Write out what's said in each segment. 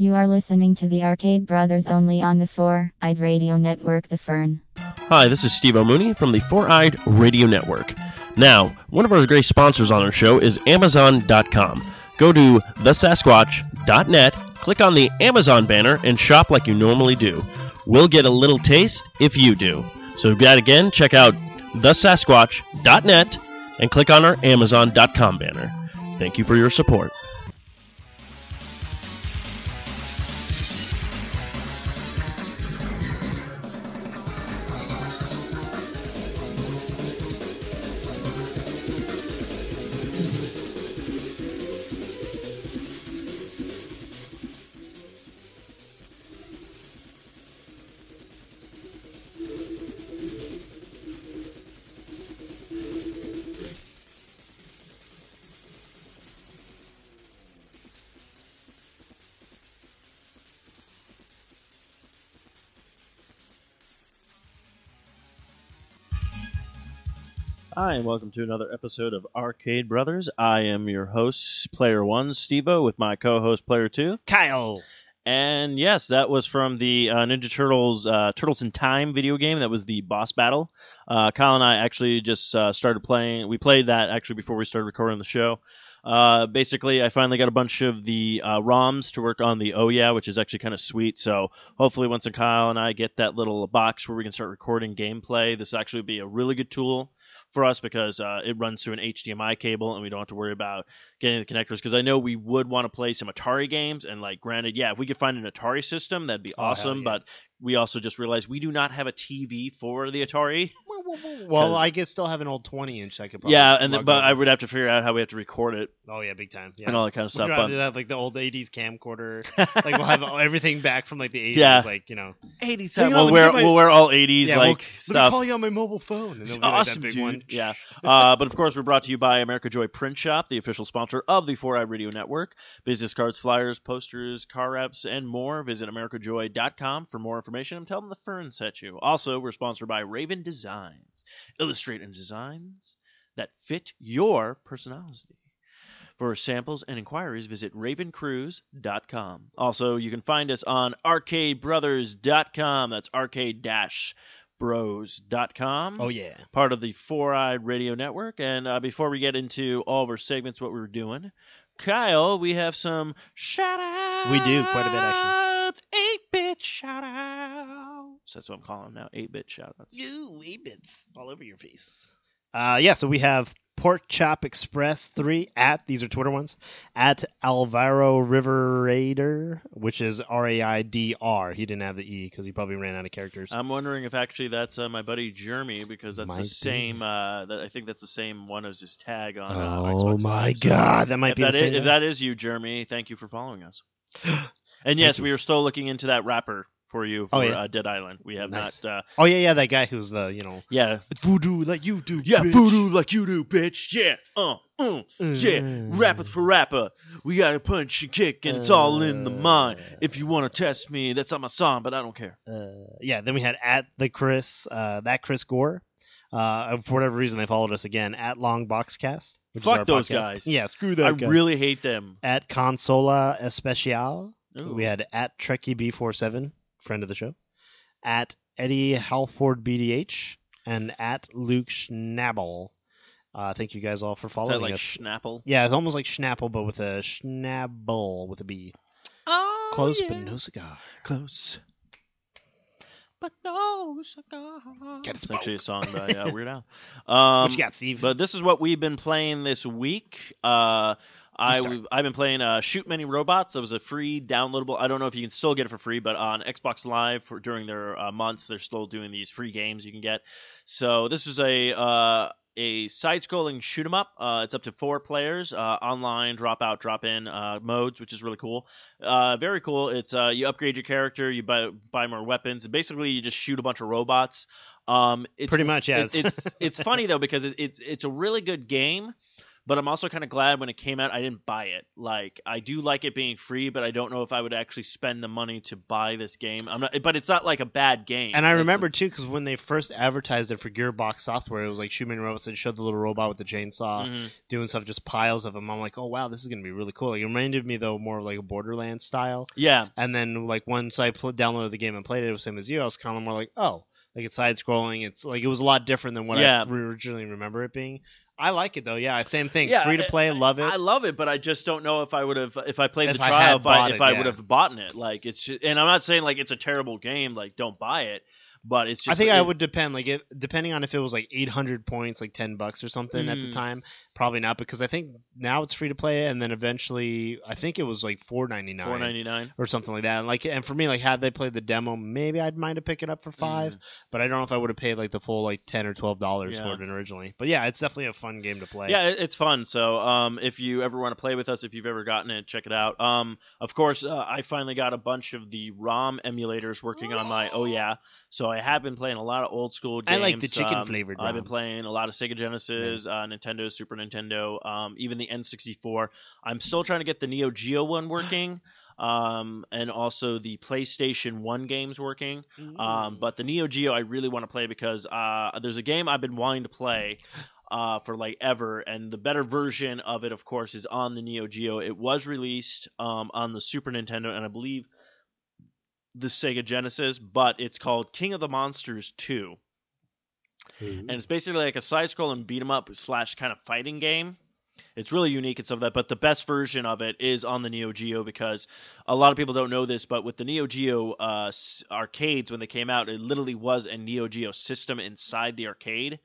You are listening to the Arcade Brothers only on the 4 eyed radio network, The Fern. Hi, this is Steve O'Mooney from the Four Eyed Radio Network. Now, one of our great sponsors on our show is Amazon.com. Go to thesasquatch.net, click on the Amazon banner, and shop like you normally do. We'll get a little taste if you do. So, that again, check out thesasquatch.net and click on our Amazon.com banner. Thank you for your support. Hi, and welcome to another episode of Arcade Brothers. I am your host, Player One, Stevo, with my co-host, Player Two, Kyle. And yes, that was from the uh, Ninja Turtles uh, Turtles in Time video game. That was the boss battle. Uh, Kyle and I actually just uh, started playing. We played that actually before we started recording the show. Uh, basically, I finally got a bunch of the uh, ROMs to work on the Oh Yeah, which is actually kind of sweet. So hopefully, once Kyle and I get that little box where we can start recording gameplay, this will actually be a really good tool for us because uh, it runs through an HDMI cable and we don't have to worry about getting the connectors. Because I know we would want to play some Atari games, and like, granted, yeah, if we could find an Atari system, that'd be Oh, awesome. yeah. But we also just realized we do not have a TV for the Atari. Well, I guess still have an old 20 inch. I could probably yeah, and then, but over. I would have to figure out how we have to record it Oh yeah, big time. Yeah. and all that kind of stuff. gonna But have like the old 80s camcorder. like we'll have everything back from like the 80s. Yeah. Like you know. 80s, Hang on, we'll wear my- we'll wear all 80s yeah, like we'll, stuff. call you on my mobile phone. And it'll be like Awesome, that big dude. one. Yeah. Uh, but of course, we're brought to you by America Joy Print Shop, the official sponsor of the Four Eye Radio Network. Business cards, flyers, posters, car wraps, and more. Visit AmericaJoy.com for more information and tell them the Fern sent you. Also, we're sponsored by Raven Designs. Illustrate and designs that fit your personality. For samples and inquiries, visit ravencruise.com. Also, you can find us on arcadebrothers.com. That's arcade bros.com Oh yeah. part of the Four Eyed Radio Network. And uh, before we get into all of our segments, what we were doing, Kyle, we have some shout outs. We do, quite a bit, actually. Eight bit shout outs. That's what I'm calling them now. Eight bit shoutouts. You 8 bits all over your face. Uh, yeah, so we have Pork Chop Express 3 at, these are Twitter ones, at Alvaro River Raider, which is R A I D R. He didn't have the E because he probably ran out of characters. I'm wondering if actually that's uh, my buddy Jeremy because that's Might the same. Uh, that I think that's the same one as his tag on. Uh, oh Xbox my Live. God, that might if be that the is- if that is you, Jeremy, thank you for following us. and yes, we are still looking into that rapper for you for Oh, yeah. uh, Dead Island. We have Nice. not. Uh, Oh yeah, yeah, that guy who's the, you know, yeah, voodoo like you do. yeah, bitch. voodoo like you do, bitch. Yeah, uh, uh, yeah, Mm. rapper for rapper. We got to punch and kick, and it's all in the mind. Uh. If you want to test me, that's not my song, but I don't care. Uh, yeah, then we had at the Chris, uh, that Chris Gore. Uh, for whatever reason, they followed us again at Long Boxcast. Fuck those podcast. guys. Yeah, screw that. I guy. really hate them. at Consola Especial. Ooh. We had at Trekkie B47, friend of the show, at Eddie Halford BDH, and at Luke Schnabel. Uh, thank you guys all for Is following that like us. Schnapple? yeah, it's almost like Schnapple, but with a Schnabel with a B. Oh, Close, yeah. but no cigar. close. But no cigar. Get It's actually a song by uh, Weird Al. Um, what you got, Steve? But this is what we've been playing this week. Uh, I we've, I've been playing uh, Shoot Many Robots. It was a free downloadable. I don't know if you can still get it for free, but on Xbox Live for during their uh, months, they're still doing these free games you can get. So this is a uh, a side-scrolling shoot 'em up. Uh, it's up to four players, uh, online drop out, drop in uh, modes, which is really cool. Uh, very cool. It's uh, you upgrade your character, you buy buy more weapons. Basically, you just shoot a bunch of robots. Um, it's Pretty much, yeah. it- it's it's funny though because it, it's it's a really good game, but I'm also kind of glad when it came out I didn't buy it. Like I do like it being free, but I don't know if I would actually spend the money to buy this game. I'm not, but it's not like a bad game. And I remember too because when they first advertised it for Gearbox Software, it was like Shoot Many Robots and showed the little robot with the chainsaw Mhm. doing stuff, just piles of them. I'm like, oh wow, this is gonna be really cool. Like, it reminded me though more of like a Borderlands style. Yeah, And then like once I pl- downloaded the game and played it, it was same as you. I was kind of more like, oh, like it's side scrolling. It's like it was a lot different than what Yeah. I originally remember it being. I like it though. Yeah, same thing. Yeah, Free to play, I- love it. I love it, but I just don't know if I would have if I played If the trial if I if it, I yeah. would have bought it. Like it's just, and I'm not saying like it's a terrible game. Like don't buy it, but it's just. I think I would depend, like it, depending on if it was like 800 points, like 10 bucks or something at the Mm. time. Probably not because I think now it's free to play, and then eventually I think it was like 4.99 Four ninety nine. or something like that. And like, and for me, like had they played the demo, maybe I'd mind to pick it up for five. But I don't know if I would have paid like the full like 10 or 12 dollars Yeah. for it originally. But yeah, it's definitely a fun game to play. Yeah, it's fun. So um, if you ever want to play with us, if you've ever gotten it, check it out. Um, of course, uh, I finally got a bunch of the ROM emulators working on my. Oh yeah, so I have been playing a lot of old school I like the chicken um, flavored I've been playing a lot of Sega Genesis, uh, Nintendo, Super Nintendo, um, even the N64. I'm still trying to get the Neo Geo one working. Um, and also the PlayStation 1 games working. Um, but the Neo Geo I really want to play because uh, there's a game I've been wanting to play uh, for like ever, and the better version of it, of course, is on the Neo Geo. It was released um, on the Super Nintendo, and I believe the Sega Genesis, but it's called King of the Monsters 2, and it's basically like a side-scrolling beat 'em up slash kind of fighting game. It's really unique and stuff like that, but the best version of it is on the Neo Geo because a lot of people don't know this, but with the Neo Geo uh, arcades when they came out, it literally was a Neo Geo system inside the arcade,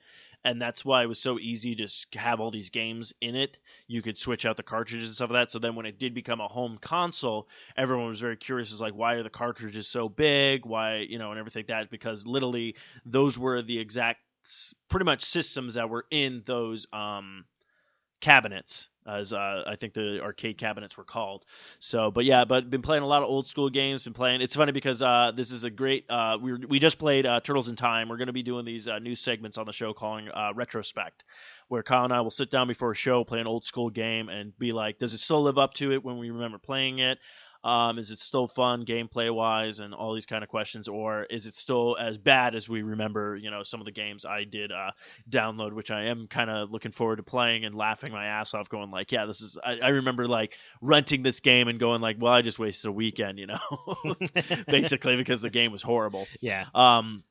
and that's why it was so easy to have all these games in it. You could switch out the cartridges and stuff like that. So then when it did become a home console, everyone was very curious, is like, why are the cartridges so big? Why, you know, and everything like that because literally those were the exact, pretty much systems that were in those. um cabinets as uh, I think the arcade cabinets were called. So, but yeah, but been playing a lot of old school games. Been playing. It's funny because uh, this is a great. Uh, we we just played uh, Turtles in Time. We're going to be doing these uh, new segments on the show calling uh, retrospect, where Kyle and I will sit down before a show, play an old school game, and be like, does it still live up to it when we remember playing it? Um, is it still fun gameplay wise and all these kind of questions, or is it still as bad as we remember? You know, some of the games I did uh, download, which I am kind of looking forward to playing and laughing my ass off, going like, yeah, this is. I, I remember like renting this game and going like, well, I just wasted a weekend, you know, basically because the game was horrible. yeah. Um,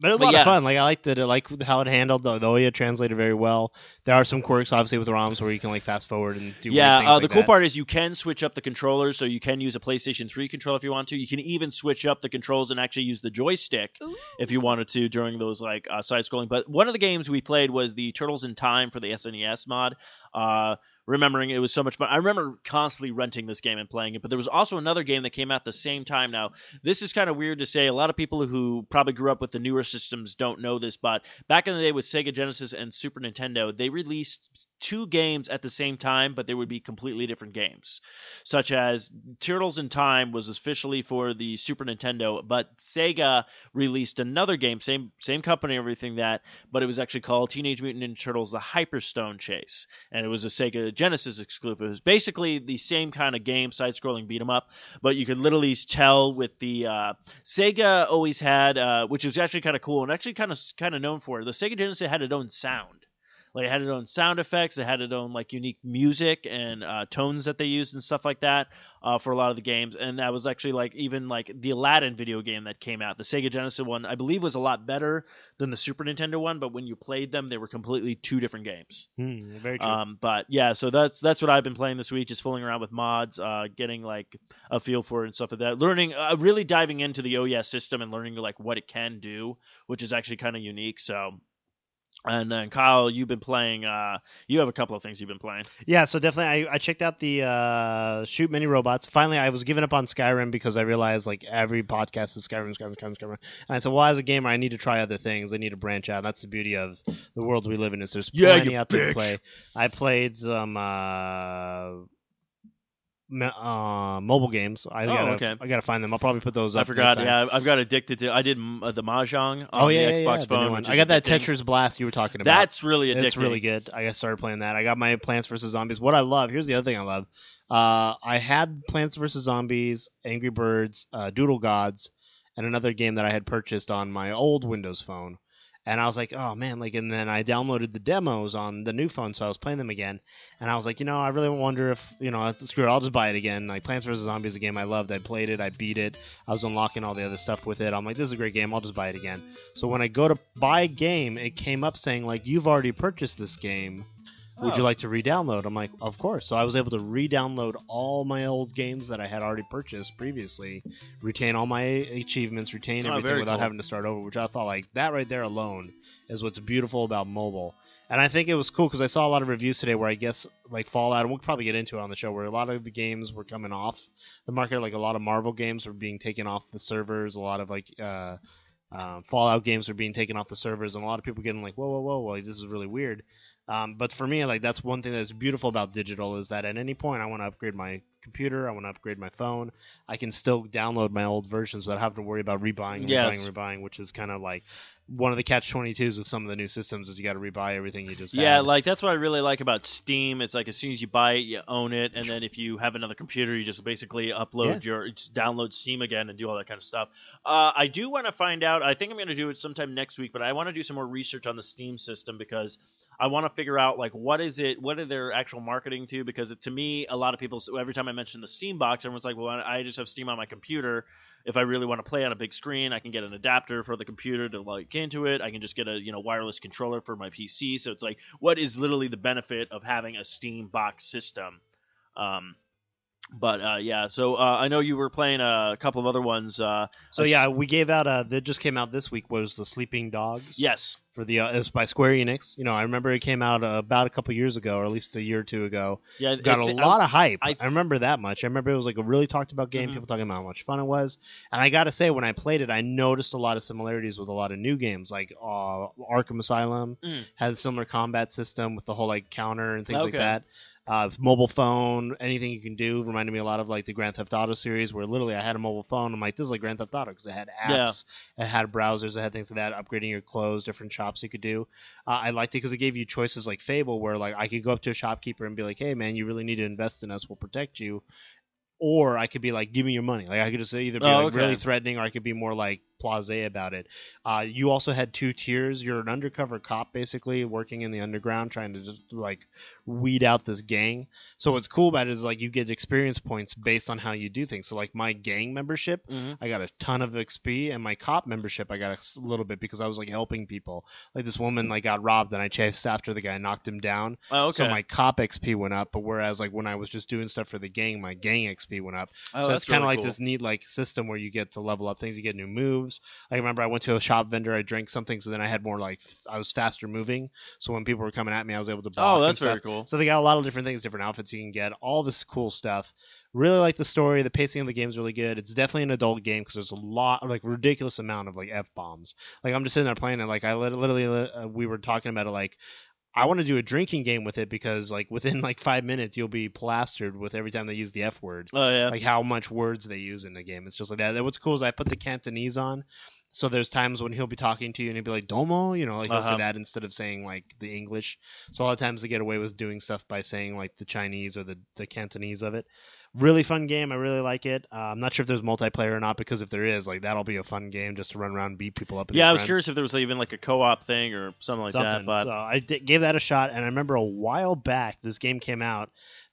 But it was a lot yeah. of fun. Like I liked it. I like how it handled the, the OUYA translated very well. There are some quirks, obviously, with ROMs where you can like fast forward and do. yeah, uh, like the cool that. part is you can switch up the controllers, so you can use a PlayStation 3 controller if you want to. You can even switch up the controls and actually use the joystick if you wanted to during those like uh, side scrolling. But one of the games we played was the Turtles in Time for the SNES mod. Uh, remembering it was so much fun. I remember constantly renting this game and playing it. But there was also another game that came out the same time. Now this is kind of weird to say. A lot of people who probably grew up with the newer systems don't know this, but back in the day with Sega Genesis and Super Nintendo, they released two games at the same time, but they would be completely different games. Such as Turtles in Time was officially for the Super Nintendo, but Sega released another game, same same company, everything that, but it was actually called Teenage Mutant Ninja Turtles: The Hyperstone Chase, and it was a Sega Genesis exclusive. It was basically the same kind of game, side-scrolling beat 'em up, but you could literally tell with the uh, Sega always had, uh, which was actually kind of cool and actually kind of kind of known for. it. The Sega Genesis had its own sound. Like it had its own sound effects, it had its own like unique music and uh, tones that they used and stuff like that uh, for a lot of the games. And that was actually like even like the Aladdin video game that came out. The Sega Genesis one, I believe, was a lot better than the Super Nintendo one, but when you played them, they were completely two different games. Hmm, very true. Um, but yeah, so that's that's what I've been playing this week, just fooling around with mods, uh, getting like a feel for it and stuff like that. Learning, uh, really diving into the OES system and learning like what it can do, which is actually kind of unique. So. And then Kyle, you've been playing. Uh, you have a couple of things you've been playing. Yeah, so definitely, I, I checked out the uh, Shoot Many Robots. Finally, I was giving up on Skyrim because I realized like every podcast is Skyrim, Skyrim, Skyrim, Skyrim. And I said, well, as a gamer, I need to try other things. I need to branch out. That's the beauty of the world we live in. Is there's Yeah, plenty out there to play. I played some uh, uh, mobile games. I Oh, gotta okay. I gotta find them. I'll probably put those up. I forgot. Yeah, I've got addicted to. I did uh, the mahjong on Oh yeah, the Xbox yeah, phone. one. which I got that. Tetris Blast you were talking about. That's really addicting. It's really good. I started playing that. I got my Plants vs Zombies. What I love. Here's the other thing I love. Uh, I had Plants vs Zombies, Angry Birds, uh, Doodle Gods, and another game that I had purchased on my old Windows phone. And I was like, oh man, like, and then I downloaded the demos on the new phone, so I was playing them again. And I was like, you know, I really wonder if, you know, screw it, I'll just buy it again. Like, Plants vs Zombies is a game I loved. I played it, I beat it, I was unlocking all the other stuff with it. I'm like, this is a great game. I'll just buy it again. So when I go to buy a game, it came up saying like, you've already purchased this game. Would you Oh. like to re-download? I'm like, of course. So I was able to re-download all my old games that I had already purchased previously, retain all my achievements, retain Oh, everything very without cool. having to start over. Which I thought like that right there alone is what's beautiful about mobile. And I think it was cool because I saw a lot of reviews today where I guess like Fallout, and we'll probably get into it on the show, where a lot of the games were coming off the market. Like a lot of Marvel games were being taken off the servers. A lot of like uh, uh, Fallout games were being taken off the servers, and a lot of people getting like, whoa, whoa, whoa, whoa, this is really weird. Um, but for me, like that's one thing that's beautiful about digital is that at any point I want to upgrade my computer, I want to upgrade my phone, I can still download my old versions without having to worry about rebuying, Yes. rebuying, rebuying, which is kind of like one of the catch twenty twos with some of the new systems is you got to rebuy everything you just Yeah, had. like that's what I really like about Steam. It's like as soon as you buy it, you own it, and then if you have another computer, you just basically upload your download Steam again and do all that kind of stuff. Uh, I do want to find out. I think I'm going to do it sometime next week, but I want to do some more research on the Steam system because I want to figure out like what is it, what are their actual marketing to? Because it, to me, a lot of people so every time I mention the Steam box, everyone's like, "Well, I just have Steam on my computer." If I really want to play on a big screen, I can get an adapter for the computer to like into it. I can just get a you know wireless controller for my PC. So it's like, what is literally the benefit of having a Steam box system? Um, but uh, yeah, so uh, I know you were playing a couple of other ones. Uh, So yeah, we gave out uh that just came out this week was the Sleeping Dogs. yes, For the uh, it was by Square Enix. You know, I remember it came out uh, about a couple years ago, or at least a year or two ago. yeah, got it- a lot of hype. I- I, remember that much. I remember it was like a really talked about game. Mhm. People talking about how much fun it was. And I got to say, when I played it, I noticed a lot of similarities with a lot of new games, like uh, Arkham Asylum Mm. had a similar combat system with the whole like counter and things like that. Uh, mobile phone, anything you can do reminded me a lot of like the Grand Theft Auto series, where literally I had a mobile phone. I'm like, this is like Grand Theft Auto because it had apps, it had browsers, it had things like that, upgrading your clothes, different shops you could do. Uh, I liked it because it gave you choices like Fable, where like I could go up to a shopkeeper and be like, "Hey, man, you really need to invest in us. We'll protect you." Or I could be like, "Give me your money." Like I could just either be Oh, like okay. really threatening, or I could be more like blasé about it. Uh, you also had two tiers. You're an undercover cop, basically working in the underground, trying to just like weed out this gang. So what's cool about it is like you get experience points based on how you do things. So like my gang membership, Mhm. I got a ton of XP, and my cop membership, I got a little bit because I was like helping people. Like this woman like got robbed, and I chased after the guy, knocked him down. Oh, okay. So my cop XP went up, but whereas like when I was just doing stuff for the gang, my gang XP went up. oh, so it's kind of really like cool. this neat like system where you get to level up things, you get new moves. Like I remember I went to a shop vendor, I drank something, so then I had more like I was faster moving. So when people were coming at me, I was able to block. Oh, that's very cool. So they got a lot of different things, different outfits you can get, all this cool stuff. Really like the story. The pacing of the game is really good. It's definitely an adult game because there's a lot, like ridiculous amount of like f bombs. Like I'm just sitting there playing it. Like I literally, uh, we were talking about it. Like I want to do a drinking game with it because like within like five minutes you'll be plastered with every time they use the f word Oh yeah. like how much words they use in the game. It's just like that. What's cool is I put the Cantonese on, so there's times when he'll be talking to you and he'll be like "domo," you know, like he'll Uh-huh. say that instead of saying like the English. So a lot of times they get away with doing stuff by saying like the Chinese or the the Cantonese of it. Really fun game. I really like it. Uh, I'm not sure if there's multiplayer or not because if there is, like that'll be a fun game just to run around and beat people up. and yeah, I was friends curious if there was even like a co-op thing or something like that. But so I gave that a shot, and I remember a while back this game came out.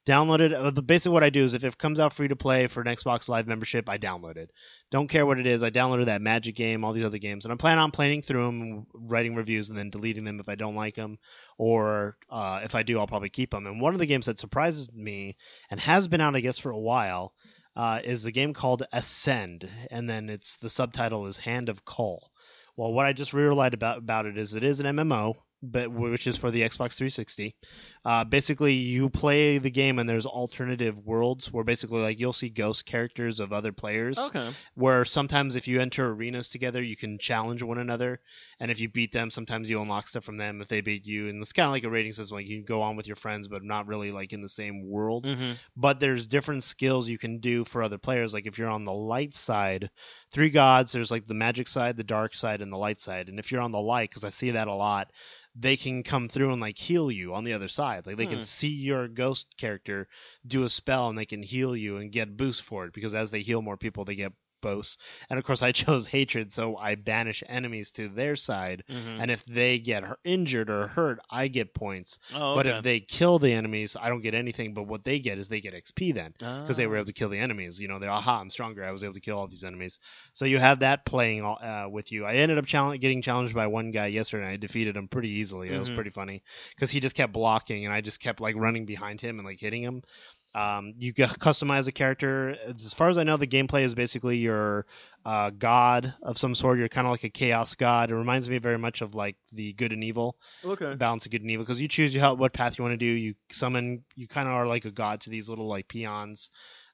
Downloaded. Uh, basically what I do is if it comes out free to play for an Xbox Live membership, I download it. Don't care what it is. I downloaded that Magic game, all these other games, and I'm planning on playing through them, writing reviews, and then deleting them if I don't like them, or uh, if I do, I'll probably keep them. And one of the games that surprises me and has been out, I guess, for a while, uh, is the game called Ascend, and then it's the subtitle is Hand of Kul. Well, what I just realized about about it is it is an MMO. But which is for the Xbox 360. Uh, basically, you play the game and there's alternative worlds where basically like you'll see ghost characters of other players. Okay. Where sometimes if you enter arenas together, you can challenge one another, and if you beat them, sometimes you unlock stuff from them if they beat you. And it's kind of like a rating system, like you can go on with your friends, but not really like in the same world Mm-hmm. but there's different skills you can do for other players. Like if you're on the light side, three gods, there's like the magic side, the dark side, and the light side. And if you're on the light, because I see that a lot, they can come through and like heal you on the other side. Like they Hmm. can see your ghost character do a spell and they can heal you and get boost for it because as they heal more people, they get And of course, I chose hatred, so I banish enemies to their side. Mm-hmm. And if they get injured or hurt, I get points. oh, But if they kill the enemies, I don't get anything. But what they get is they get XP then because they Ah. were able to kill the enemies. You know, they're aha, I'm stronger. I was able to kill all these enemies. So you have that playing all, uh, with you. I ended up challenge, getting challenged by one guy yesterday, and I defeated him pretty easily. It was Mhm. pretty funny because he just kept blocking, and I just kept like running behind him and like hitting him. Um, you can customize a character. As far as I know, the gameplay is basically your uh, god of some sort. You're kind of like a chaos god. It reminds me very much of like the good and evil Okay. balance of good and evil because you choose how what path you want to do. You summon. You kind of are like a god to these little like peons.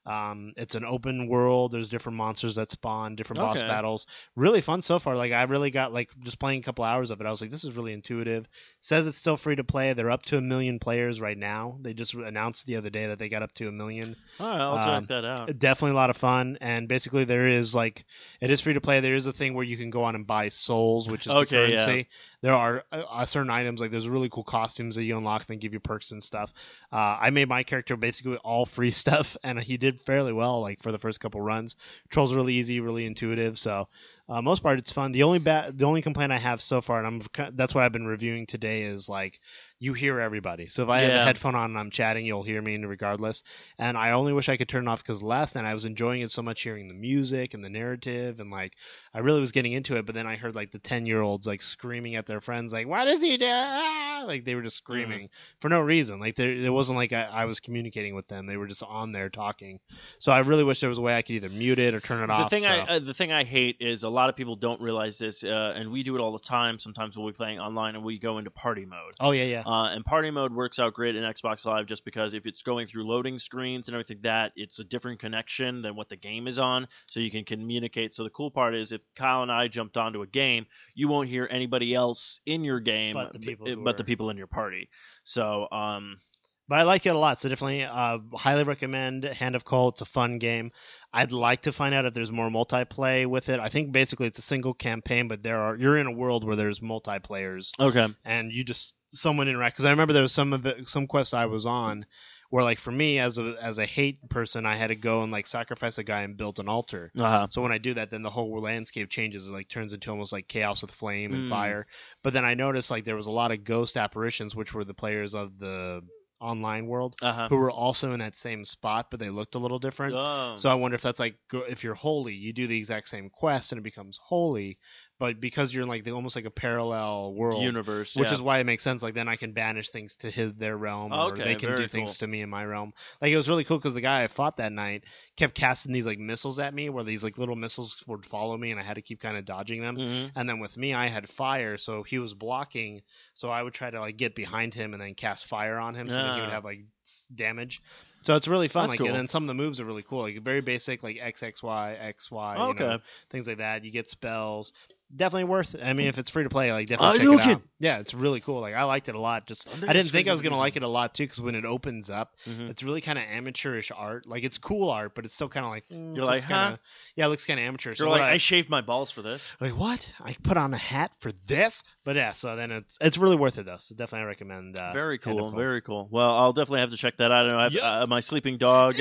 Um, it's an open world. There's different monsters that spawn, different boss Okay. battles. Really fun so far. Like I really got like just playing a couple hours of it. I was like, this is really intuitive. Says it's still free to play. They're up to a million players right now. They just announced the other day that they got up to a million. All right, I'll Um, check that out. Definitely a lot of fun. And basically, there is like it is free to play. There is a thing where you can go on and buy souls, which is Okay, the yeah. There are uh, uh, certain items like there's really cool costumes that you unlock that give you perks and stuff. Uh, I made my character basically all free stuff, and he did fairly well. Like for the first couple runs, Trolls are really easy, really intuitive. So. Uh, most part, it's fun. The only ba- the only complaint I have so far, and I'm that's what I've been reviewing today, is like you hear everybody. So if I have Yeah. a headphone on and I'm chatting, you'll hear me regardless. And I only wish I could turn it off because last night I was enjoying it so much, hearing the music and the narrative, and like I really was getting into it. But then I heard like the ten year olds like screaming at their friends, like "What does he do?" Ah! Like they were just screaming for no reason. Like there, it wasn't like I, I was communicating with them; they were just on there talking. So I really wish there was a way I could either mute it or turn it the off. thing so- I uh, the thing I hate is a lot of people don't realize this, uh, and we do it all the time. Sometimes we'll be playing online and we go into party mode. oh yeah, yeah. Uh, and party mode works out great in Xbox Live just because if it's going through loading screens and everything like that, it's a different connection than what the game is on, so you can communicate. So the cool part is if Kyle and I jumped onto a game, you won't hear anybody else in your game, But the people but the people in your party. So um, But I like it a lot, so definitely uh, highly recommend Hand of Kul. It's a fun game. I'd like to find out if there's more multiplayer with it. I think basically it's a single campaign, but there are you're in a world where there's multiplayers okay, and you just someone interact. Because I remember there was some of it, some quests I was on where like for me as a as a hate person, I had to go and like sacrifice a guy and build an altar. uh-huh. So when I do that, then the whole landscape changes. It like turns into almost like chaos with flame and Mm. fire. But then I noticed like there was a lot of ghost apparitions, which were the players of the online world uh-huh. who were also in that same spot, but they looked a little different. Oh. So I wonder if that's like if you're holy, you do the exact same quest and it becomes holy, but because you're in like the almost like a parallel world, universe, which yeah. is why it makes sense. Like then I can banish things to his their realm, or Okay, they can do things to me in my realm. Like it was really cool because the guy I fought that night kept casting these like missiles at me, where these like little missiles would follow me, and I had to keep kind of dodging them. Mhm. And then with me, I had fire, so he was blocking. So I would try to like get behind him and then cast fire on him, so that he would Ah. have like damage. So it's really fun. That's like, cool. and then some of the moves are really cool, like very basic, like X X Y X Y, Oh, you know, okay. things like that. You get spells. Definitely worth. I mean, if it's free to play, like definitely check it out. Yeah, it's really cool. Like I liked it a lot. Just I didn't think I was gonna like it a lot too, because when it opens up, Mhm. it's really kind of amateurish art. Like it's cool art, but it's still kind of like mm, You're looks like, huh? kinda, yeah, it looks kind of amateur. So You're like, I- I shaved my balls for this. like what? I put on a hat for this? But yeah, so then it's it's really worth it though. So definitely I recommend. Uh, very cool, very cool. Well, I'll definitely have to check that out. I know I've, Yes. uh, my sleeping dog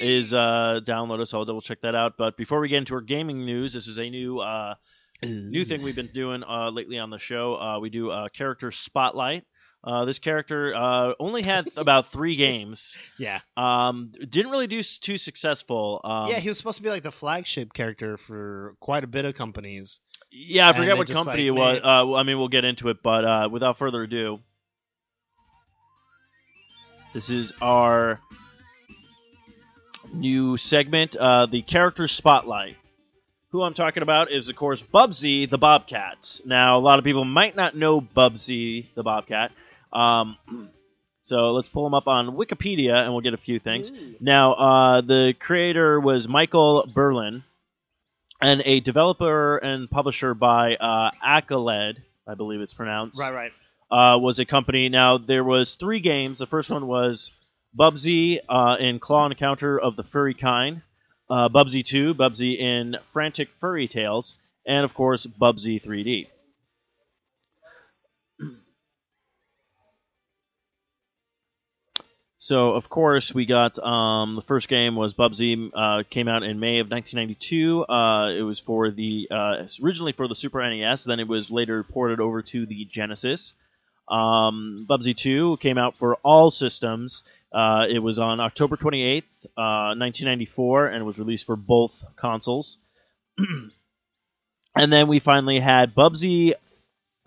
is uh, downloaded, so I'll double check that out. But before we get into our gaming news, this is a new uh, new thing we've been doing uh, lately on the show. Uh, we do a character spotlight. Uh, this character uh, only had about three games. Yeah, Um, didn't really do s- too successful. Um, yeah, he was supposed to be like the flagship character for quite a bit of companies. yeah, I forget what just, company like, it was. Uh, I mean, we'll get into it, but uh, without further ado, this is our new segment, uh, the character spotlight. who I'm talking about is, of course, Bubsy the Bobcat. Now, a lot of people might not know Bubsy the Bobcat. Um, so let's pull him up on Wikipedia and we'll get a few things. Now, uh, the creator was Michael Berlin, and a developer and publisher by uh, Accolade, I believe it's pronounced Right, right. uh, was a company. Now there was three games. The first one was Bubsy uh, in Claw Encounter of the Furry Kind, uh, Bubsy 2, Bubsy in Frantic Furry Tales, and of course Bubsy 3D. So of course we got um, the first game was Bubsy uh, came out in May of 1992. Uh, it was for the uh, originally for the Super NES, then it was later ported over to the Genesis. Um, Bubsy 2 came out for all systems. Uh, it was on October 28th, uh, 1994, and was released for both consoles. and then we finally had Bubsy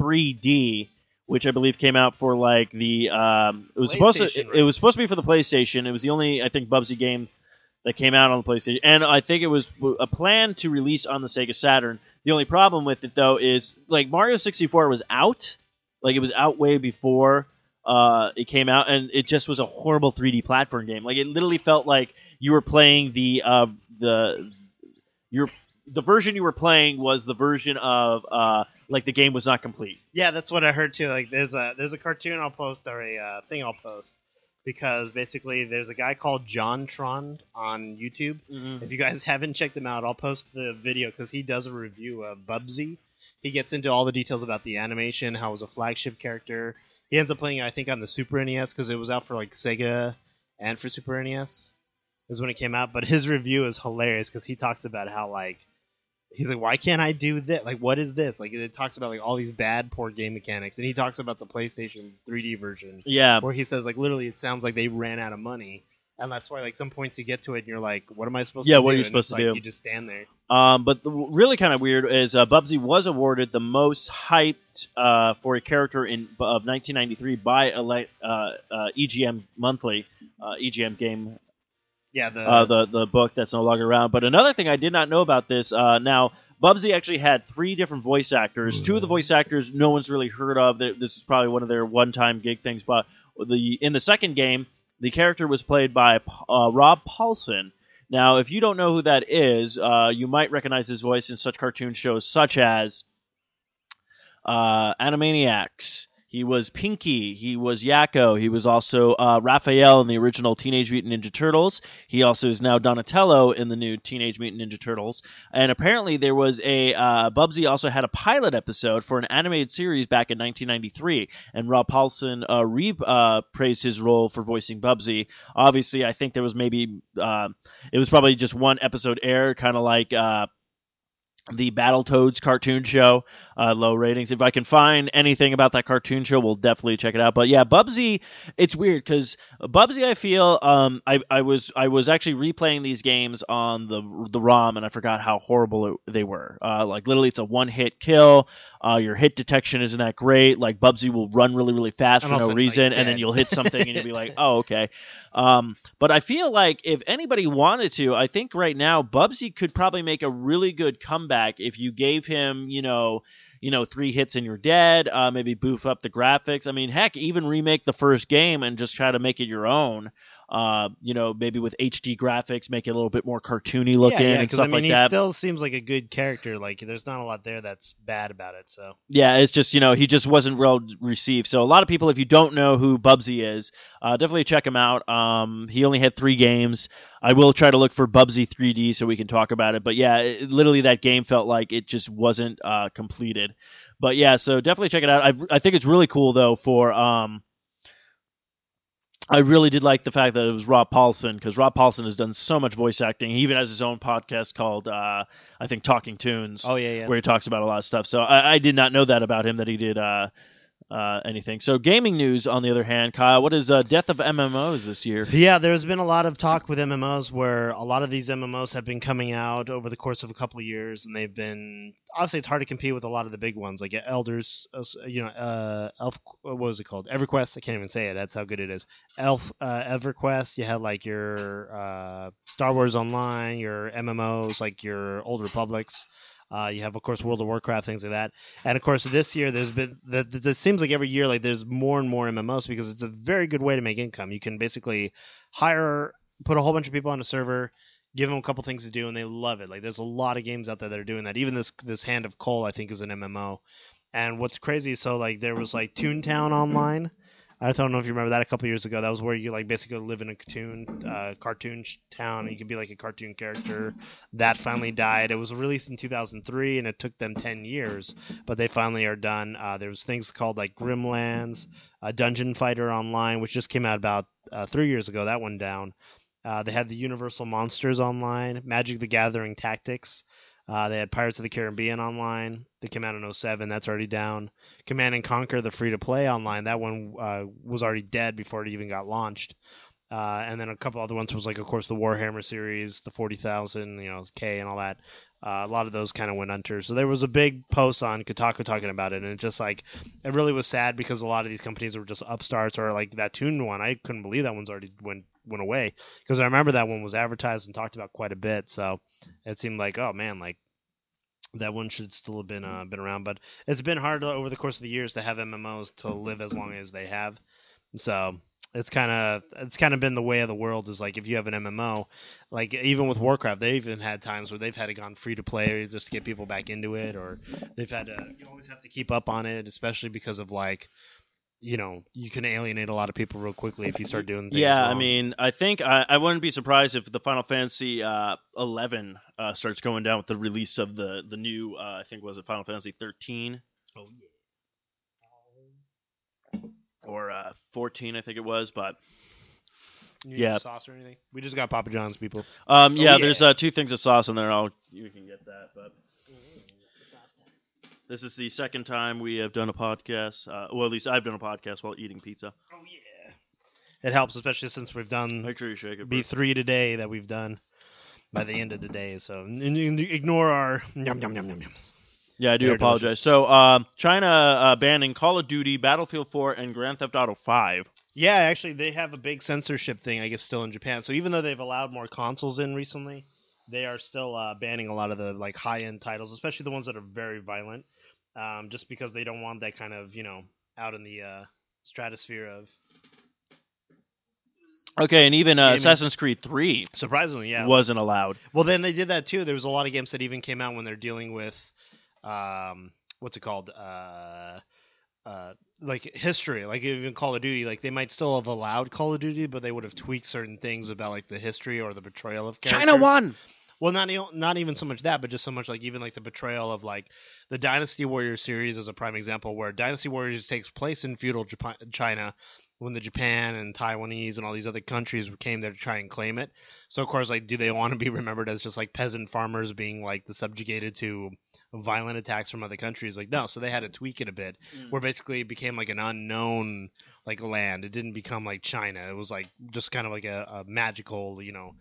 3D, which I believe came out for like the um, it was supposed to it, right? it was supposed to be for the PlayStation. It was the only I think Bubsy game that came out on the PlayStation, and I think it was a plan to release on the Sega Saturn. The only problem with it though is like Mario 64 was out, like it was out way before uh, it came out, and it just was a horrible 3D platform game. Like it literally felt like you were playing the uh, the your the version you were playing was the version of uh, like the game was not complete. Yeah, that's what I heard too. Like, there's a there's a cartoon I'll post or a uh, thing I'll post because basically there's a guy called JonTron on YouTube. If you guys haven't checked him out, I'll post the video because he does a review of Bubsy. He gets into all the details about the animation, how it was a flagship character. He ends up playing, I think, on the Super NES because it was out for like Sega and for Super NES. Is when it came out. But his review is hilarious because he talks about how like he's like, why can't I do this? Like, what is this? Like, it talks about like all these bad, poor game mechanics, and he talks about the PlayStation 3D version Yeah, where he says like literally it sounds like they ran out of money and that's why like some points you get to it and you're like what am i supposed Yeah, to Yeah, what do are you And supposed to like, do? you just stand there Um, but the really kind of weird is uh, Bubsy was awarded the most hyped uh, for a character in of 1993 by a uh, uh, EGM Monthly, uh, EGM game, yeah the, uh, the the book that's no longer around. But another thing I did not know about this uh, now. Bubsy actually had three different voice actors. Two of the voice actors no one's really heard of. This is probably one of their one-time gig things. But the in the second game, the character was played by uh, Rob Paulsen. Now, if you don't know who that is, uh, you might recognize his voice in such cartoon shows such as uh, Animaniacs. He was Pinky. He was Yakko. He was also uh, Raphael in the original Teenage Mutant Ninja Turtles. He also is now Donatello in the new Teenage Mutant Ninja Turtles. And apparently, there was a uh, Bubsy also had a pilot episode for an animated series back in 1993, and Rob Paulsen uh, re uh, praised his role for voicing Bubsy. Obviously, I think there was maybe uh, it was probably just one episode air, kind of like. The Battletoads cartoon show, uh, low ratings. If I can find anything about that cartoon show, we'll definitely check it out. But yeah, Bubsy, it's weird because Bubsy, I feel, um, I, I was I was actually replaying these games on the the ROM, and I forgot how horrible it, they were. Uh, like literally, it's a one hit kill. Uh, your hit detection isn't that great. Like Bubsy will run really really fast And for no also, like, reason, and then you'll hit something and you'll be like, oh okay. Um, but I feel like if anybody wanted to, I think right now Bubsy could probably make a really good comeback if you gave him, you know, you know, three hits and you're dead. Uh, maybe boof up the graphics. I mean, heck, even remake the first game and just try to make it your own. Uh, you know, maybe with HD graphics, make it a little bit more cartoony looking yeah, yeah, and stuff I mean, like he that. still seems like a good character like there's not a lot there that's bad about it so Yeah, it's just you know he just wasn't well received. So a lot of people, if you don't know who Bubsy is, uh, definitely check him out. Um, he only had three games. I will try to look for Bubsy 3D so we can talk about it. But yeah, it, literally that game felt like it just wasn't uh, completed. But yeah, so definitely check it out. I I think it's really cool though for um. I really did like the fact that it was Rob Paulsen because Rob Paulsen has done so much voice acting. He even has his own podcast called, uh, I think, Talking Toons oh yeah yeah where he talks about a lot of stuff. So I, I did not know that about him that he did uh, uh, anything. So gaming news, on the other hand, Kyle, what is uh, death of MMOs this year? Yeah, there's been a lot of talk with MMOs where a lot of these MMOs have been coming out over the course of a couple of years, and they've been obviously it's hard to compete with a lot of the big ones like Elders, uh, you know, uh, Elf. What was it called? EverQuest. I can't even say it. That's how good it is. Elf, uh, EverQuest. You had like your uh, Star Wars Online, your MMOs, like your Old Republics. Uh, you have, of course, World of Warcraft, things like that. And of course, this year there's been. The, the, it seems like every year, like there's more and more MMOs because it's a very good way to make income. You can basically hire, put a whole bunch of people on a server, give them a couple things to do, and they love it. Like there's a lot of games out there that are doing that. Even this this Hand of Kul, I think, is an MMO. And what's crazy, so like there was like Toontown Online. I don't know if you remember that a couple years ago. That was where you like basically live in a cartoon, uh, cartoon town. You could be like a cartoon character. That finally died. It was released in 2003, and it took them 10 years, but they finally are done. Uh, there was things called like Grimlands, uh, Dungeon Fighter Online, which just came out about uh, three years ago. That one down. Uh, they had the Universal Monsters Online, Magic the Gathering Tactics. Uh, they had Pirates of the Caribbean online. They came out in 07. That's already down. Command and Conquer, the free to play online. That one uh, was already dead before it even got launched. Uh, and then a couple other ones was like, of course, the Warhammer series, the 40,000, you know, K and all that. Uh, a lot of those kind of went under. So there was a big post on Kotaku talking about it, and it just like it really was sad because a lot of these companies were just upstarts or like that Toon one. I couldn't believe that one's already went went away because I remember that one was advertised and talked about quite a bit. So it seemed like oh man, like that one should still have been uh, been around. But it's been hard over the course of the years to have MMOs to live as long as they have. So it's kind of it's kind of been the way of the world is like if you have an MMO, like even with Warcraft, they even had times where they've had to gone free to play just to get people back into it, or they've had to you always have to keep up on it, especially because of like you know you can alienate a lot of people real quickly if you start doing things Yeah, I mean, I think I, I wouldn't be surprised if the Final Fantasy uh, 11 uh, starts going down with the release of the the new uh, I think was it Final Fantasy 13 oh yeah. Or uh, 14 I think it was, but You need Yeah. sauce or anything? We just got Papa John's people. um, Oh, yeah, yeah. there's uh, two things of sauce in there. I'll you can get that, but. This is the second time we have done a podcast. Uh, well, at least I've done a podcast while eating pizza. Oh yeah. It helps, especially since we've done Make sure you shake it. be first. three today that we've done by the end of the day. So and you can ignore our yum yum yum yum yum. Yeah, I do apologize. So, um, China uh, banning Call of Duty, Battlefield 4, and Grand Theft Auto 5. Yeah, actually, they have a big censorship thing, I guess, still in Japan. So even though they've allowed more consoles in recently, they are still uh, banning a lot of the like high end titles, especially the ones that are very violent, um, just because they don't want that kind of you know out in the uh, stratosphere of. Okay, and even uh, Assassin's Creed 3 Surprisingly, yeah. wasn't allowed. Well, then they did that too. There was a lot of games that even came out when they're dealing with, um, what's it called? Uh, uh, like history, like even Call of Duty. Like they might still have allowed Call of Duty, but they would have tweaked certain things about like the history or the betrayal of characters. China won! Well, not not even so much that, but just so much like even like the betrayal of like the Dynasty Warriors series is a prime example where Dynasty Warriors takes place in feudal Japan, China when the Japan and Taiwanese and all these other countries came there to try and claim it. So of course, like, do they want to be remembered as just like peasant farmers being like the subjugated to violent attacks from other countries? Like, no. So they had to tweak it a bit, where basically it became like an unknown like land. It didn't become like China. It was like just kind of like a, a magical, you know,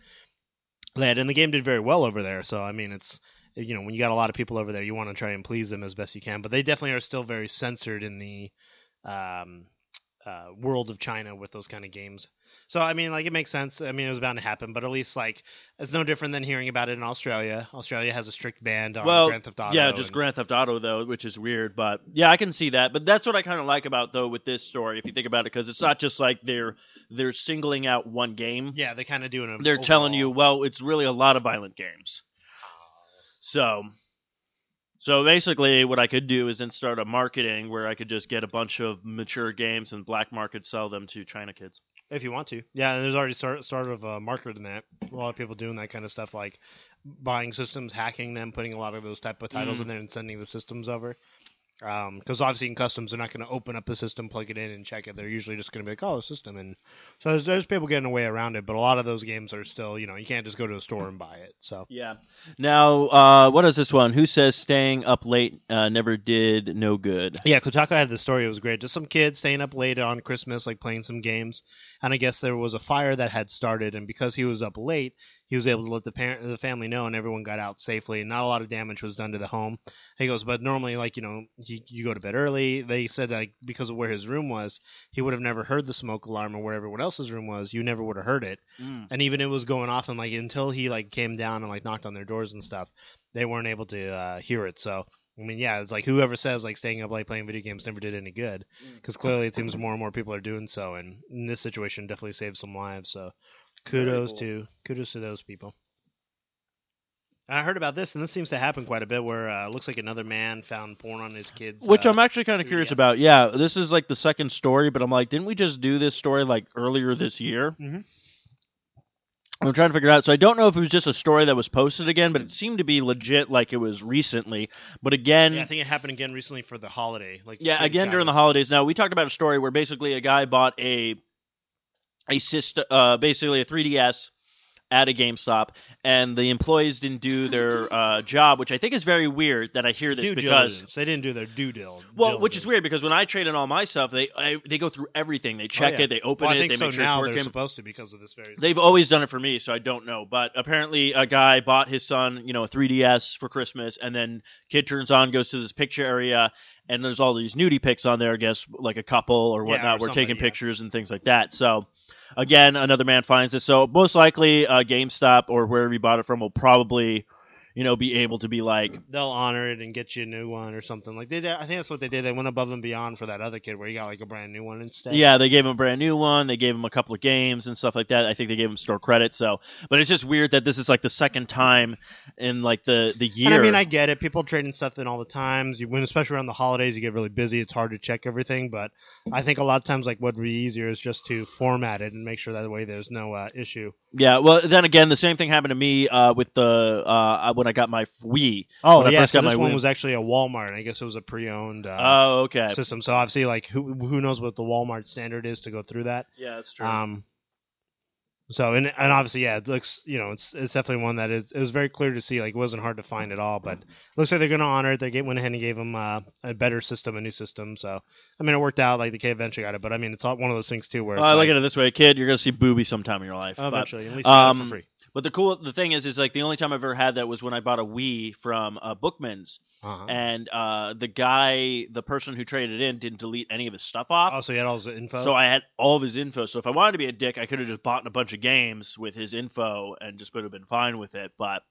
land. And the game did very well over there. So I mean, it's you know when you got a lot of people over there, you want to try and please them as best you can. But they definitely are still very censored in the um, uh, world of China with those kind of games. So I mean, like it makes sense. I mean, it was bound to happen, but at least like it's no different than hearing about it in Australia. Australia has a strict ban on Well, Grand Theft Auto. yeah, just and- Grand Theft Auto, though, which is weird. But yeah, I can see that. But that's what I kind of like about, though, with this story, if you think about it, because it's not just like they're they're singling out one game. Yeah, they kind of do it. They're telling you, well, it's really a lot of violent games. So, so basically, what I could do is then start a marketing where I could just get a bunch of mature games and black market sell them to China kids. If you want to, yeah. There's already start start of a market in that. A lot of people doing that kind of stuff, like buying systems, hacking them, putting a lot of those type of titles Mm. in there, and sending the systems over. Because obviously in customs they're not going to open up the system, plug it in, and check it. They're usually just going to be like, "Oh, system," and so there's, there's people getting a way around it. But a lot of those games are still, you know, you can't just go to a store and buy it. So Yeah. Now, uh, what is this one? Who says staying up late uh, never did no good? yeah, Kotaku had the story. It was great. Just some kids staying up late on Christmas, like playing some games, and I guess there was a fire that had started, and because he was up late, he was able to let the parent, the family know, and everyone got out safely. And not a lot of damage was done to the home. He goes, but normally, like you know, you, you go to bed early. They said like because of where his room was, he would have never heard the smoke alarm, or where everyone else's room was. You never would have heard it. And even it was going off, and like until he like came down and like knocked on their doors and stuff, they weren't able to uh, hear it. So. I mean, yeah, it's like whoever says like staying up late playing video games never did any good, because clearly it seems more and more people are doing so, and in this situation, definitely saved some lives. So, kudos cool. to kudos to those people. I heard about this, and this seems to happen quite a bit. Where uh, it looks like another man found porn on his kids, Which uh, I'm actually kind of curious 3DS. about. Yeah, this is like the second story, but I'm like, didn't we just do this story like earlier this year? Mhm. I'm trying to figure it out. So I don't know if it was just a story that was posted again, but it seemed to be legit, like it was recently. But again, Yeah, I think it happened again recently for the holiday. Like, Yeah, again during it. the holidays. Now we talked about a story where basically a guy bought a a system, uh, basically a 3ds at a GameStop, and the employees didn't do their uh, job, which I think is very weird that I hear this due because. diligence. They didn't do their due diligence. Well, which is weird because when I trade in all my stuff, they I, they go through everything. They check Oh, yeah. it, they open well, I it, think they so make sure now it's they're working. supposed to because of this very. They've always done it for me, so I don't know. But apparently, a guy bought his son, you know, a 3DS for Christmas, and then kid turns on, goes to this picture area, and there's all these nudie pics on there. I guess like a couple or Yeah, whatnot. or We're taking yeah. pictures and things like that. So. Again, another man finds it. So most likely, uh, GameStop or wherever you bought it from will probably, you know, be able to be like, they'll honor it and get you a new one or something like they did. I think that's what they did. They went above and beyond for that other kid where he got like a brand new one instead. Yeah, they gave him a brand new one. They gave him a couple of games and stuff like that. I think they gave him store credit. So, but it's just weird that this is like the second time in like the the year. And I mean, I get it. People trading stuff in all the times. You when especially around the holidays, you get really busy. It's hard to check everything. But I think a lot of times, like what would be easier is just to format it and make sure that way there's no uh, issue. yeah. Well, then again, the same thing happened to me uh, with the uh, when I got my Wii. Oh When I yeah, first so got this my one Wii. was actually a Walmart. I guess it was a pre-owned uh, Oh, okay. system. So obviously, like who who knows what the Walmart standard is to go through that. Yeah, that's true. Um, so and and obviously, yeah, it looks you know it's it's definitely one that is it was very clear to see. Like it wasn't hard to find at all, but it looks like they're going to honor it. They get, went ahead and gave them uh, a better system, a new system. So I mean, it worked out. Like the kid eventually got it, but I mean, it's all, one of those things too where it's I look like, at it this way, kid. You're gonna see booby sometime in your life. oh, But- eventually, at least you got it um, for free. But the cool, the thing is, is like the only time I've ever had that was when I bought a Wii from uh, Bookman's, Uh-huh. and uh, the guy, the person who traded it in, didn't delete any of his stuff off. Oh, so you had all the info. So I had all of his info. So if I wanted to be a dick, I could have just bought a bunch of games with his info and just would have been fine with it. But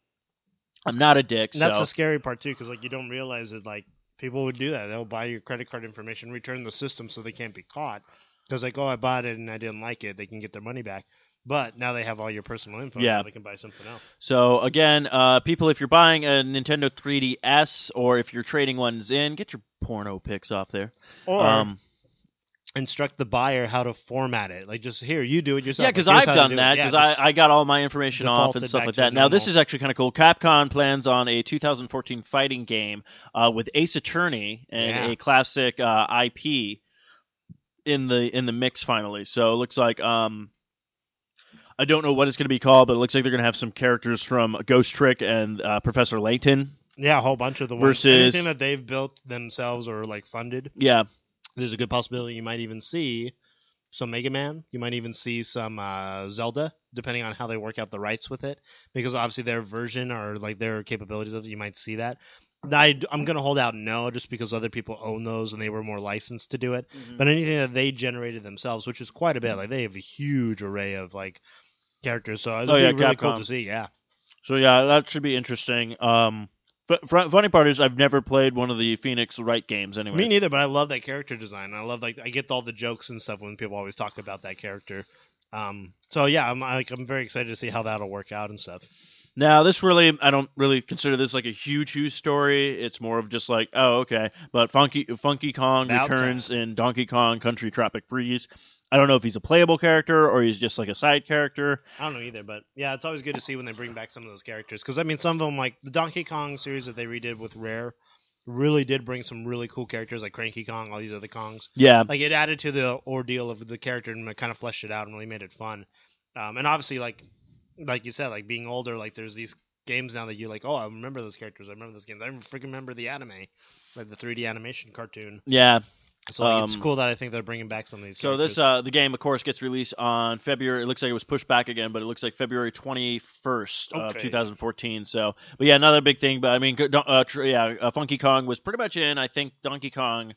I'm not a dick, And that's so the scary part too, because like you don't realize that like people would do that. They'll buy your credit card information, return the system so they can't be caught. Because like, oh, I bought it and I didn't like it, they can get their money back. But now they have all your personal info. Yeah. they can buy something else. so again, uh, people, if you're buying a Nintendo 3DS or if you're trading ones in, get your porno pics off there. Or Um, instruct the buyer how to format it. Like just here, you do it yourself. yeah, because Like, I've done do that because just- I, I got all my information off and stuff like that. Now this is actually kind of cool. Capcom plans on a 2014 fighting game uh, with Ace Attorney and Yeah. a classic uh, IP in the in the mix finally. So it looks like um I don't know what it's going to be called, but it looks like they're going to have some characters from Ghost Trick and uh, Professor Layton. yeah, a whole bunch of the ones. Versus- anything that they've built themselves or like funded. Yeah, There's a good possibility you might even see some Mega Man. You might even see some uh, Zelda, depending on how they work out the rights with it, because obviously their version or like their capabilities of it, you might see that. I, I'm gonna hold out no, just because other people own those and they were more licensed to do it. But anything that they generated themselves, which is quite a bit, like they have a huge array of like characters. So it'd Oh, be yeah, really cool to see. Yeah. So yeah, that should be interesting. Um, f- fr- funny part is I've never played one of the Phoenix Wright games anyway. Me neither, but I love that character design. I love like I get all the jokes and stuff when people always talk about that character. Um, so yeah, I'm like I'm very excited to see how that'll work out and stuff. Now, this really, I don't really consider this like a huge, huge story. It's more of just like, oh, okay. But Funky Funky Kong About returns in Donkey Kong Country Tropic Freeze. I don't know if he's a playable character or he's just like a side character. I don't know either, but yeah, it's always good to see when they bring back some of those characters because I mean, some of them like the Donkey Kong series that they redid with Rare really did bring some really cool characters like Cranky Kong, all these other Kongs. Yeah, Like it added to the ordeal of the character and kind of fleshed it out and really made it fun. Um, and obviously, like like you said, like being older, like there's these games now that you like. Oh, I remember those characters. I remember those games. I freaking remember the anime, like the 3D animation cartoon. yeah. So like, it's Um, cool that I think they're bringing back some of these. So this uh the game of course gets released on February. It looks like it was pushed back again, but it looks like February 21st of Okay. 2014. So, but yeah, another big thing. But I mean, uh, yeah, uh, Funky Kong was pretty much in. I think Donkey Kong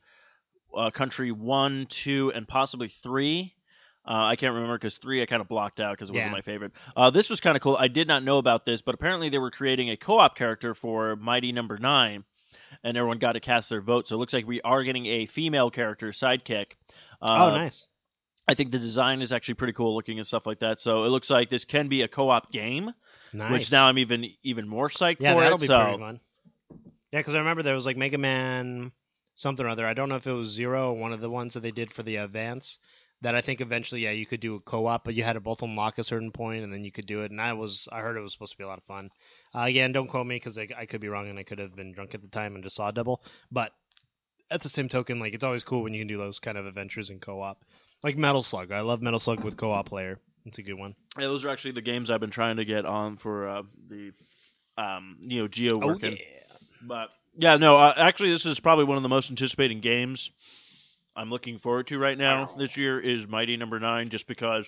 uh, Country one, two, and possibly three. Uh, I can't remember because three I kind of blocked out because it wasn't Yeah. my favorite. Uh, this was kind of cool. I did not know about this, but apparently they were creating a co-op character for Mighty Number Nine, and everyone got to cast their vote. So it looks like we are getting a female character sidekick. Uh, oh, nice. I think the design is actually pretty cool looking and stuff like that. So it looks like this can be a co-op game, Nice. which now I'm even even more psyched yeah, for that'll it. be so pretty fun. Yeah, because I remember there was like Mega Man something or other. I don't know if it was Zero or one of the ones that they did for the Advance. That I think eventually, yeah, you could do a co-op, but you had to both unlock a certain point, and then you could do it. And I was, I heard it was supposed to be a lot of fun. Uh, again, don't quote me because I, I could be wrong, and I could have been drunk at the time and just saw a double. But at the same token, like it's always cool when you can do those kind of adventures in co-op. Like Metal Slug, I love Metal Slug with co-op player. It's a good one. yeah, those are actually the games I've been trying to get on for uh, the um, Neo Geo working. But yeah, no, uh, actually, this is probably one of the most anticipating games I'm looking forward to right now this year is Mighty Number Nine, just because,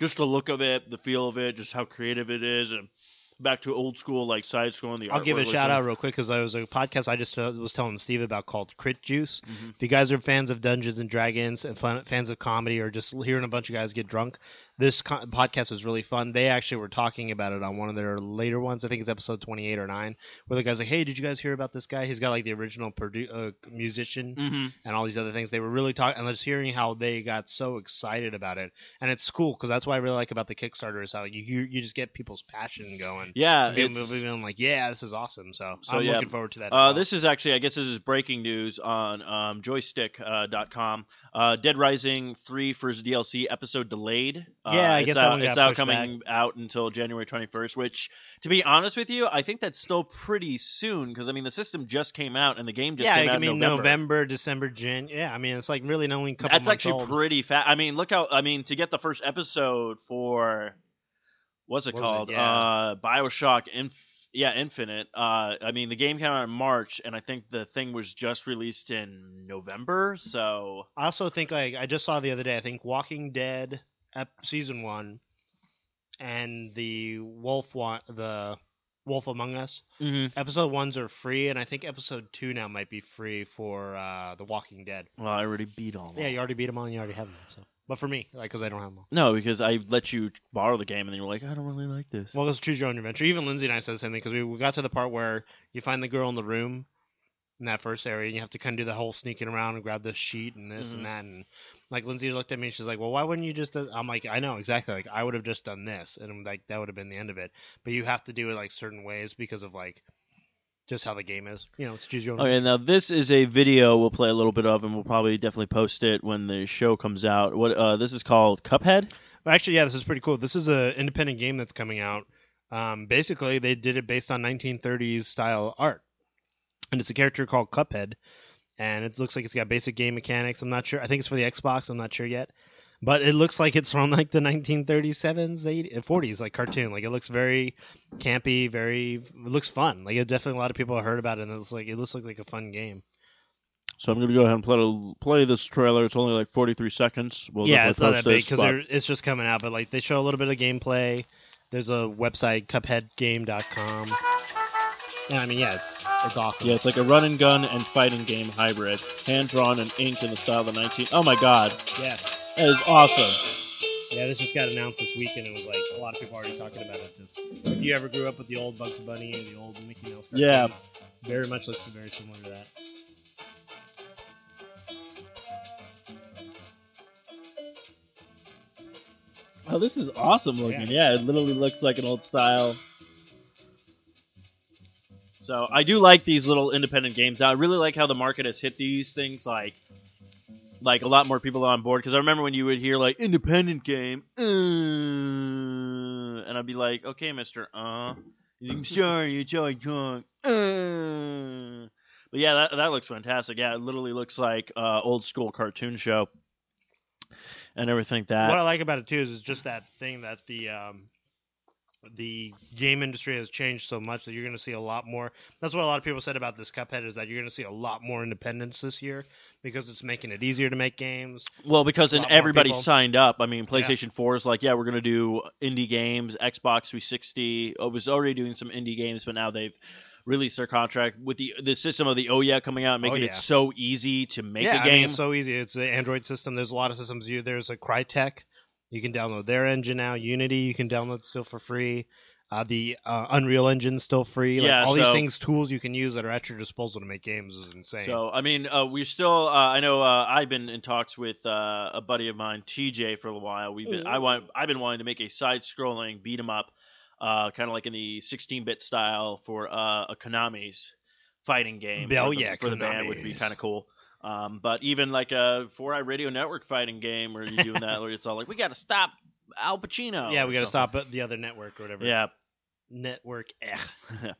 just the look of it, the feel of it, just how creative it is, and back to old school like side scrolling. The I'll give a shout out real quick because there was a podcast I just uh, was telling Steve about called Crit Juice. Mhm. If you guys are fans of Dungeons and Dragons and fun, fans of comedy or just hearing a bunch of guys get drunk, this co- podcast was really fun. They actually were talking about it on one of their later ones. I think it's episode 28 or 9, where the guy's like, hey, did you guys hear about this guy? He's got like the original produ- uh, musician Mhm. and all these other things. They were really talking, and just hearing how they got so excited about it. And it's cool because that's what I really like about the Kickstarter is how you you, you just get people's passion going. Yeah, And people it's, feeling like, yeah, this is awesome. So, So, I'm yeah. looking forward to that. Uh, well. this is actually, I guess, this is breaking news on um, Joystiq.com. Uh, Dead Rising 3 first DLC episode delayed. Uh, Yeah, I it's guess that out, one it's got out pushed coming out until January 21st. Which, to be honest with you, I think that's still pretty soon because I mean the system just came out and the game just yeah, came I out mean in November. November, December, Jan. Yeah, I mean it's like really only a couple That's months actually old. pretty fast. I mean, look how I mean to get the first episode for what's it What was it? called? Yeah. Uh, Bioshock Inf- yeah, Infinite. Uh, I mean, the game came out in March, and I think the thing was just released in November. So I also think like I just saw the other day. I think Walking Dead ep- season one and the Wolf one, the Wolf Among Us episode ones are free, and I think episode two now might be free for uh, the Walking Dead. well, I already beat all. Yeah, them. you already beat them all, and you already have them. So, but for me, like, because I don't have them. No, because I let you borrow the game, and then you're like, I don't really like this. Well, let's choose your own adventure. Even Lindsay and I said the same thing because we, we got to the part where you find the girl in the room in that first area, and you have to kind of do the whole sneaking around and grab this sheet and this Mhm. and that. And like Lindsay looked at me, and she's like, "Well, why wouldn't you just?" Do-? I'm like, "I know exactly. Like, I would have just done this, and like that would have been the end of it. But you have to do it like certain ways because of like just how the game is. You know, it's choose your own. Okay, now this is a video we'll play a little bit of, and we'll probably definitely post it when the show comes out. What uh, this is called Cuphead. Actually, yeah, this is pretty cool. This is an independent game that's coming out. Um, basically, they did it based on 1930s style art, and it's a character called Cuphead, and it looks like it's got basic game mechanics. I'm not sure. I think it's for the Xbox. I'm not sure yet, but it looks like it's from like the 1937s, 80s, 40s, like cartoon. Like it looks very campy, very. It looks fun. Like it definitely a lot of people have heard about it, and it's like it looks like, like a fun game. So I'm gonna go ahead and play, play this trailer. It's only like 43 seconds. We'll yeah, it's not that big because it's just coming out. But like they show a little bit of gameplay. There's a website, CupheadGame.com. And I mean, yeah, it's it's awesome. Yeah, it's like a run and gun and fighting game hybrid, hand drawn and inked in the style of the 19. Oh my god, yeah, that is awesome. yeah. This just got announced this week, and it was like a lot of people already talking about it. Just if you ever grew up with the old Bugs Bunny and the old Mickey Mouse, cartoons, Yeah. very much looks very similar to that. Oh, this is awesome looking. Yeah, it literally looks like an old style. So I do like these little independent games. I really like how the market has hit these things like like a lot more people on board because I remember when you would hear like independent game uh, and I'd be like, "Okay, Mr. Uh, I'm sorry, it's all wrong." Uh. But yeah, that that looks fantastic. Yeah, it literally looks like uh, old school cartoon show and everything that. what I like about it too is it's just that thing that the um, the game industry has changed so much that you're going to see a lot more. That's what a lot of people said about this Cuphead is that you're going to see a lot more independence this year because it's making it easier to make games. Well, because then everybody signed up. I mean, PlayStation 4 is like, yeah, we're going to do indie games. Xbox 360 uh, was already doing some indie games, but now they've released their contract with the the system of the oh yeah coming out, making Oh, yeah. it so easy to make yeah, a I game. mean, it's so easy. It's the Android system. There's a lot of systems. You there's a Crytek. You can download their engine now. Unity you can download still for free. Uh, the uh, Unreal Engine's still free. Like, Yeah, all so- these things, tools you can use that are at your disposal to make games is insane. So I mean, uh, we're still. Uh, I know uh, I've been in talks with uh, a buddy of mine, TJ, for a while. We've been. I want. I've been wanting to make a side-scrolling beat 'em up, uh, kind of like in the 16-bit style for uh, a Konami's fighting game. Oh, yeah, for the band would be kind of cool. Um, but even like a 4i Radio Network fighting game where you're doing that, where it's all like, we got to stop Al Pacino. yeah, we got to stop the other network or whatever. Yeah, network. Eh.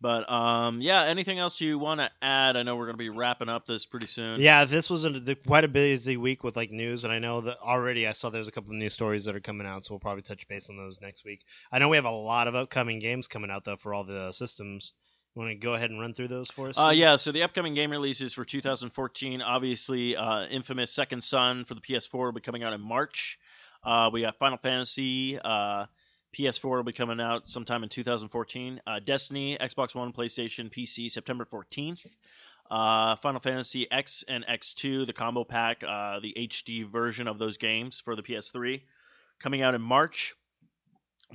but um, yeah. Anything else you want to add? I know we're going to be wrapping up this pretty soon. Yeah, this was a, the, quite a busy week with like news, and I know that already. I saw there's a couple of news stories that are coming out, so we'll probably touch base on those next week. I know we have a lot of upcoming games coming out though for all the systems. Want to go ahead and run through those for us? Uh, yeah, so the upcoming game releases for 2014, obviously, uh, infamous Second Son for the PS4 will be coming out in March. Uh, we got Final Fantasy, uh, PS4 will be coming out sometime in 2014. Uh, Destiny, Xbox One, PlayStation, PC, September 14th. Uh, Final Fantasy X and X2, the combo pack, uh, the HD version of those games for the PS3, coming out in March.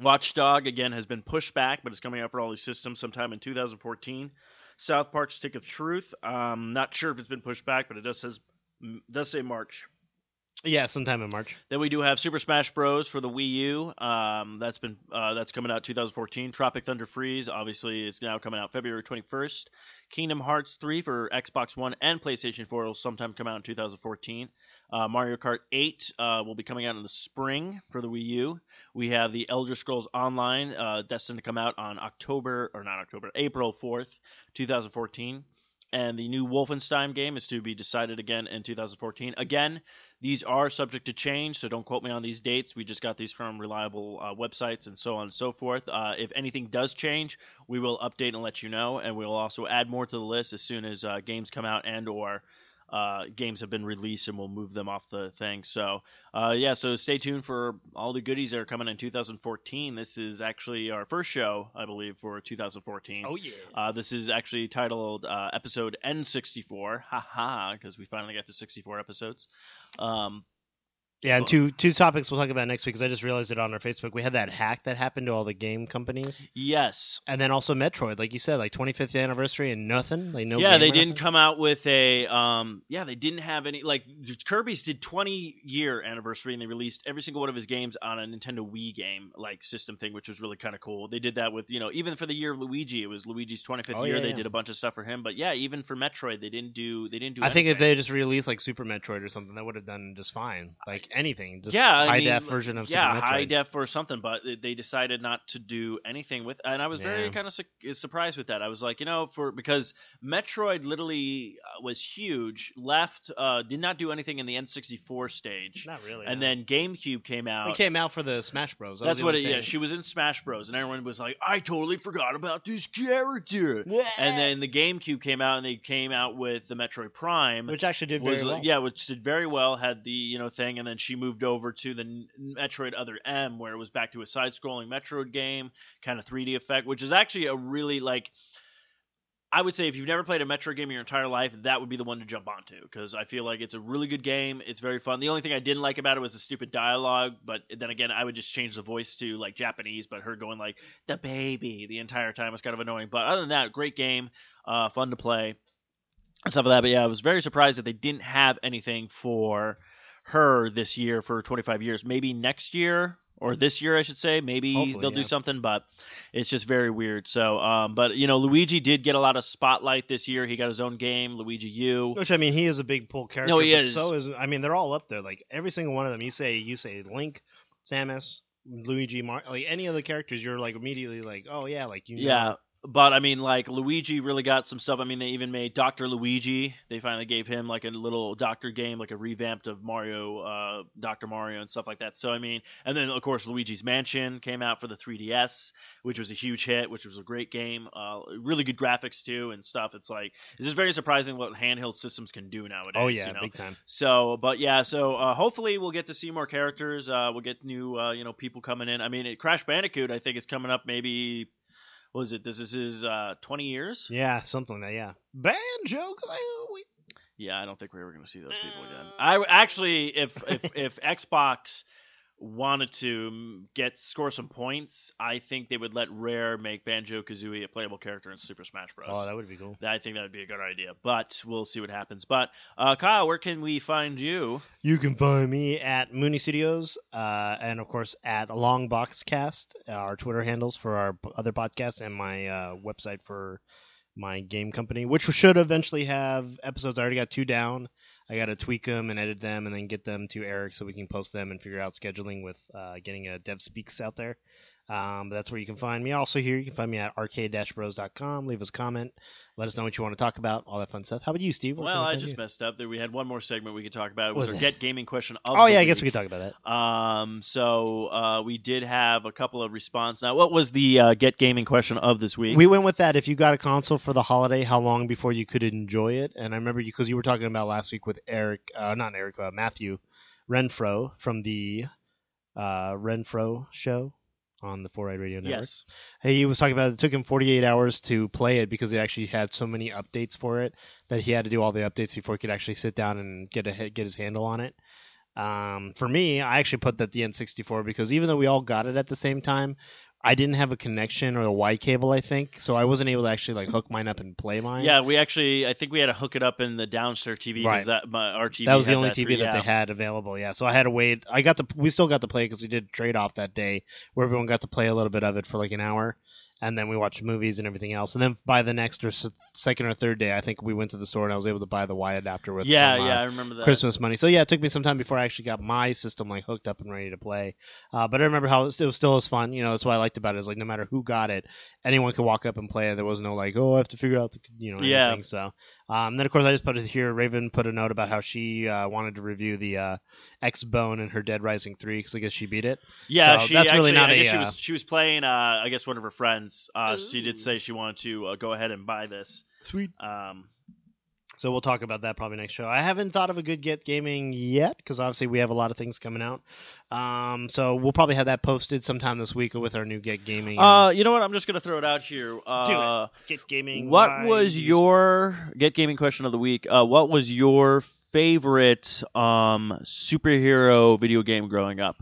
Watchdog again has been pushed back, but it's coming out for all these systems sometime in 2014. South Park: Stick of Truth. Um, not sure if it's been pushed back, but it does says does say March. Yeah, sometime in March. Then we do have Super Smash Bros. for the Wii U. Um, that's been uh, that's coming out 2014. Tropic Thunder Freeze obviously is now coming out February 21st. Kingdom Hearts 3 for Xbox One and PlayStation 4 will sometime come out in 2014. Uh, Mario Kart 8 uh, will be coming out in the spring for the Wii U. We have the Elder Scrolls Online uh, destined to come out on October or not October, April 4th, 2014. And the new Wolfenstein game is to be decided again in 2014. Again, these are subject to change, so don't quote me on these dates. We just got these from reliable uh, websites and so on and so forth. Uh, if anything does change, we will update and let you know, and we'll also add more to the list as soon as uh, games come out and or uh, games have been released, and we'll move them off the thing. So, uh, yeah, so stay tuned for all the goodies that are coming in 2014. This is actually our first show, I believe, for 2014. Oh yeah. Uh, this is actually titled uh, episode N64, haha, because we finally got to 64 episodes. Um, Yeah, and two two topics we'll talk about next week because I just realized it on our Facebook. We had that hack that happened to all the game companies, yes, and then also Metroid, like you said, like 25th anniversary and nothing. Like no. yeah, they didn't nothing? come out with a. Um, yeah, they didn't have any. Like Kirby's did 20 year anniversary, and they released every single one of his games on a Nintendo Wii game like system thing, which was really kind of cool. They did that with you know even for the year of Luigi, it was Luigi's 25th Oh, year. yeah, they yeah. did a bunch of stuff for him, but yeah, even for Metroid, they didn't do. They didn't do. I think if anything. they just released like Super Metroid or something, that would have done just fine. Like anything, just yeah, I high mean, def version of yeah, Super Metroid. high def or something, but they- decided not to do anything with. And I was very Yeah. kind of su- surprised with that. I was like, you know, for because Metroid literally uh, was huge, left, uh, did not do anything in the N64 stage, Not really. and no. then GameCube came out. it came out for the Smash Bros. That That's what it. Yeah, she was in Smash Bros, and everyone was like, "I totally forgot about this character." And then the GameCube came out, and they came out with the Metroid Prime, which actually did very was well. yeah, which did very well. Had the you know thing, and then she moved over to the Metroid Other M, where it was back to a side-scrolling Metroid game, kind of 3D effect, which is actually a really like. I would say if you've never played a Metroid game in your entire life, that would be the one to jump onto because I feel like it's a really good game. It's very fun. The only thing I didn't like about it was the stupid dialogue, but then again, I would just change the voice to like Japanese, but her going like the baby the entire time was kind of annoying. But other than that, great game, uh, fun to play stuff like that. But yeah, I was very surprised that they didn't have anything for her this year for 25 years. Maybe next year or this year, I should say. Maybe Hopefully, they'll do something, but it's just very weird. So, um, but you know, Luigi did get a lot of spotlight this year. He got his own game, Luigi U. Which I mean, he is a big pull character. No, he is. So is I mean, they're all up there. Like every single one of them. You say you say Link, Samus, Luigi, Mar- like any of the characters, you're like immediately like, oh yeah, like you. know. Yeah. But I mean, like Luigi really got some stuff. I mean, they even made Doctor Luigi. They finally gave him like a little Doctor game, like a revamped of Mario, uh, Doctor Mario, and stuff like that. So I mean, and then of course Luigi's Mansion came out for the 3DS, which was a huge hit, which was a great game. Uh, really good graphics too and stuff. It's like it's just very surprising what handheld systems can do nowadays. Oh yeah, you know? big time. So, but yeah, so uh, hopefully we'll get to see more characters. Uh, we'll get new, uh, you know, people coming in. I mean, Crash Bandicoot, I think, is coming up. Maybe, what is it? This is his uh, 20 years. Yeah, something like that. Yeah, Banjo. Yeah, I don't think we're ever going to see those people again. I actually, if if if Xbox wanted to mm, get score some points, I think they would let Rare make Banjo Kazooie a playable character in Super Smash Bros. Oh, that would be cool. I think that would be a good idea, but we'll see what happens. But uh, Kyle, where can we find you? You can find me at Mooney Studios, uh, and of course at Longboxcast, our Twitter handles for our other podcasts, and my uh, website for my game company, which should eventually have episodes. I already got two down. I got to tweak them and edit them, and then get them to Eric so we can post them and figure out scheduling with uh, getting a Dev Speaks out there. Um, but that's where you can find me. Also, here you can find me at arcade-bros.com. Leave us a comment. Let us know what you want to talk about. All that fun stuff. How about you, Steve? Can Well, I just you? messed up. There, we had one more segment we could talk about. It was was our that? get gaming question of. Oh yeah, I guess we could talk about that. Um, so uh, we did have a couple of response. Now, what was the uh, get gaming question of this week? We went with that. If you got a console for the holiday, how long before you could enjoy it? And I remember you because you were talking about last week with Eric, uh, not Eric, uh, Matthew Renfro from the uh, Renfro show on the 4i Radio Network. yes. Hey, he was talking about it took him 48 hours to play it because it actually had so many updates for it that he had to do all the updates before he could actually sit down and get a get his handle on it. Um, for me, I actually put that the N64 because even though we all got it at the same time, I didn't have a connection or a Y cable, I think, so I wasn't able to actually like hook mine up and play mine. Yeah, we actually, I think we had to hook it up in the downstairs TV because Right. that my, our TV. that was the only that TV three- that yeah. they had available. Yeah, so I had to wait. I got to. We still got to play because we did trade off that day where everyone got to play a little bit of it for like an hour, and then we watched movies and everything else. And then by the next or second or third day, I think we went to the store and I was able to buy the Y adapter with Yeah, some, uh, yeah, I remember that. Christmas money. So yeah, it took me some time before I actually got my system like hooked up and ready to play. Uh, but I remember how it was, it was still as fun. You know, that's what I liked about it. Is like no matter who got it, anyone could walk up and play it. There was no like, oh, I have to figure out the you know Yeah. anything. So um, then of course I just put it here. Raven put a note about how she uh, wanted to review the uh, X Bone and her Dead Rising three because I guess she beat it. Yeah, So she that's really not I a, guess she uh, was she was playing. Uh, I guess one of her friends. Uh, she did say she wanted to uh, go ahead and buy this. Sweet. Um, So we'll talk about that probably next show. I haven't thought of a good get gaming yet because obviously we have a lot of things coming out. Um, so we'll probably have that posted sometime this week with our new get gaming. uh, you know what? I'm just gonna throw it out here. Uh, get gaming. What was your get gaming question of the week? Uh, what was your favorite um, superhero video game growing up?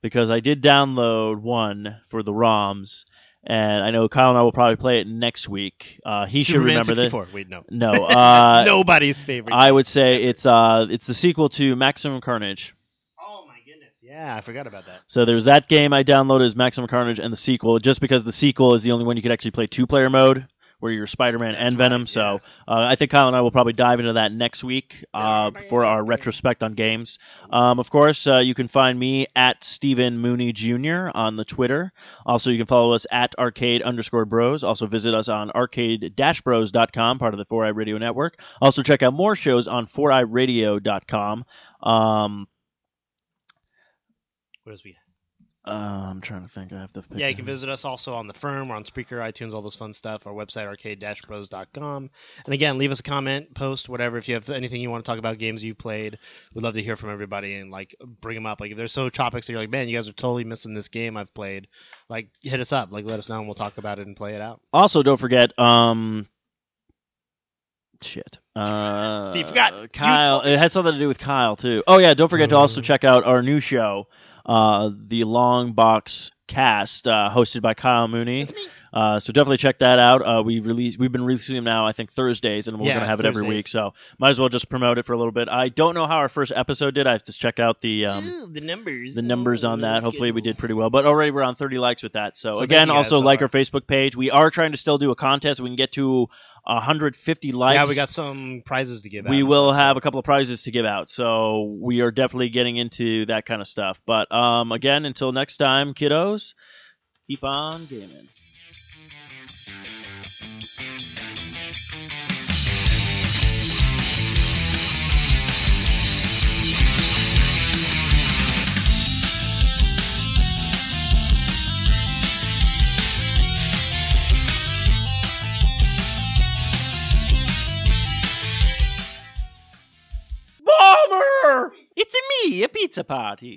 Because I did download one for the ROMs, and I know Kyle and I will probably play it next week. Uh, he should Superman remember this. 64. Wait, no. No, uh, Nobody's favorite. I would say it's uh, it's the sequel to Maximum Carnage. oh my goodness. Yeah, I forgot about that. So there's that game I downloaded as Maximum Carnage and the sequel, just because the sequel is the only one you could actually play two player mode, where you're Spider-Man That's and Venom. right, So yeah. uh, I think Kyle and I will probably dive into that next week uh, for our retrospect on games. Um, of course, uh, you can find me at Stephen Mooney Jr. on the Twitter. Also, you can follow us at arcade underscore bros. Also, visit us on arcade-bros.com, part of the 4i Radio Network. Also, check out more shows on 4iRadio.com. Um, What else we? Uh, I'm trying to think. I have to. Pick Yeah, you can visit us also on the firm. We're on Spreaker, iTunes, all those fun stuff. Our website, arcade-bros.com. And again, leave us a comment, post, whatever. If you have anything you want to talk about, games you've played, we'd love to hear from everybody and like bring them up. Like if there's so topics that you're like, man, you guys are totally missing this game I've played, like hit us up, like let us know, and we'll talk about it and play it out. Also, don't forget. Um, shit. Uh, Steve forgot. Kyle. It has something to do with Kyle too. Oh yeah, don't forget to also Uh. check out our new show, uh, the Long Box Cast, uh, hosted by Kyle Mooney. Uh, so definitely check that out. Uh, we release we've been releasing them now, I think Thursdays, and we're Yeah, gonna have it every week. So might as well just promote it for a little bit. I don't know how our first episode did. I have to check out the um, Ooh, the numbers. the numbers on that. Hopefully, we did pretty well. But already we're on 30 likes with that. So, So again, also so like our Facebook page. We are trying to still do a contest. We can get to 150 likes. Yeah, we got some prizes to give out. We will stuff, have a couple of prizes to give out. So we are definitely getting into that kind of stuff. But um, again, until next time, kiddos, keep on gaming. Bomber! It's me, a pizza party.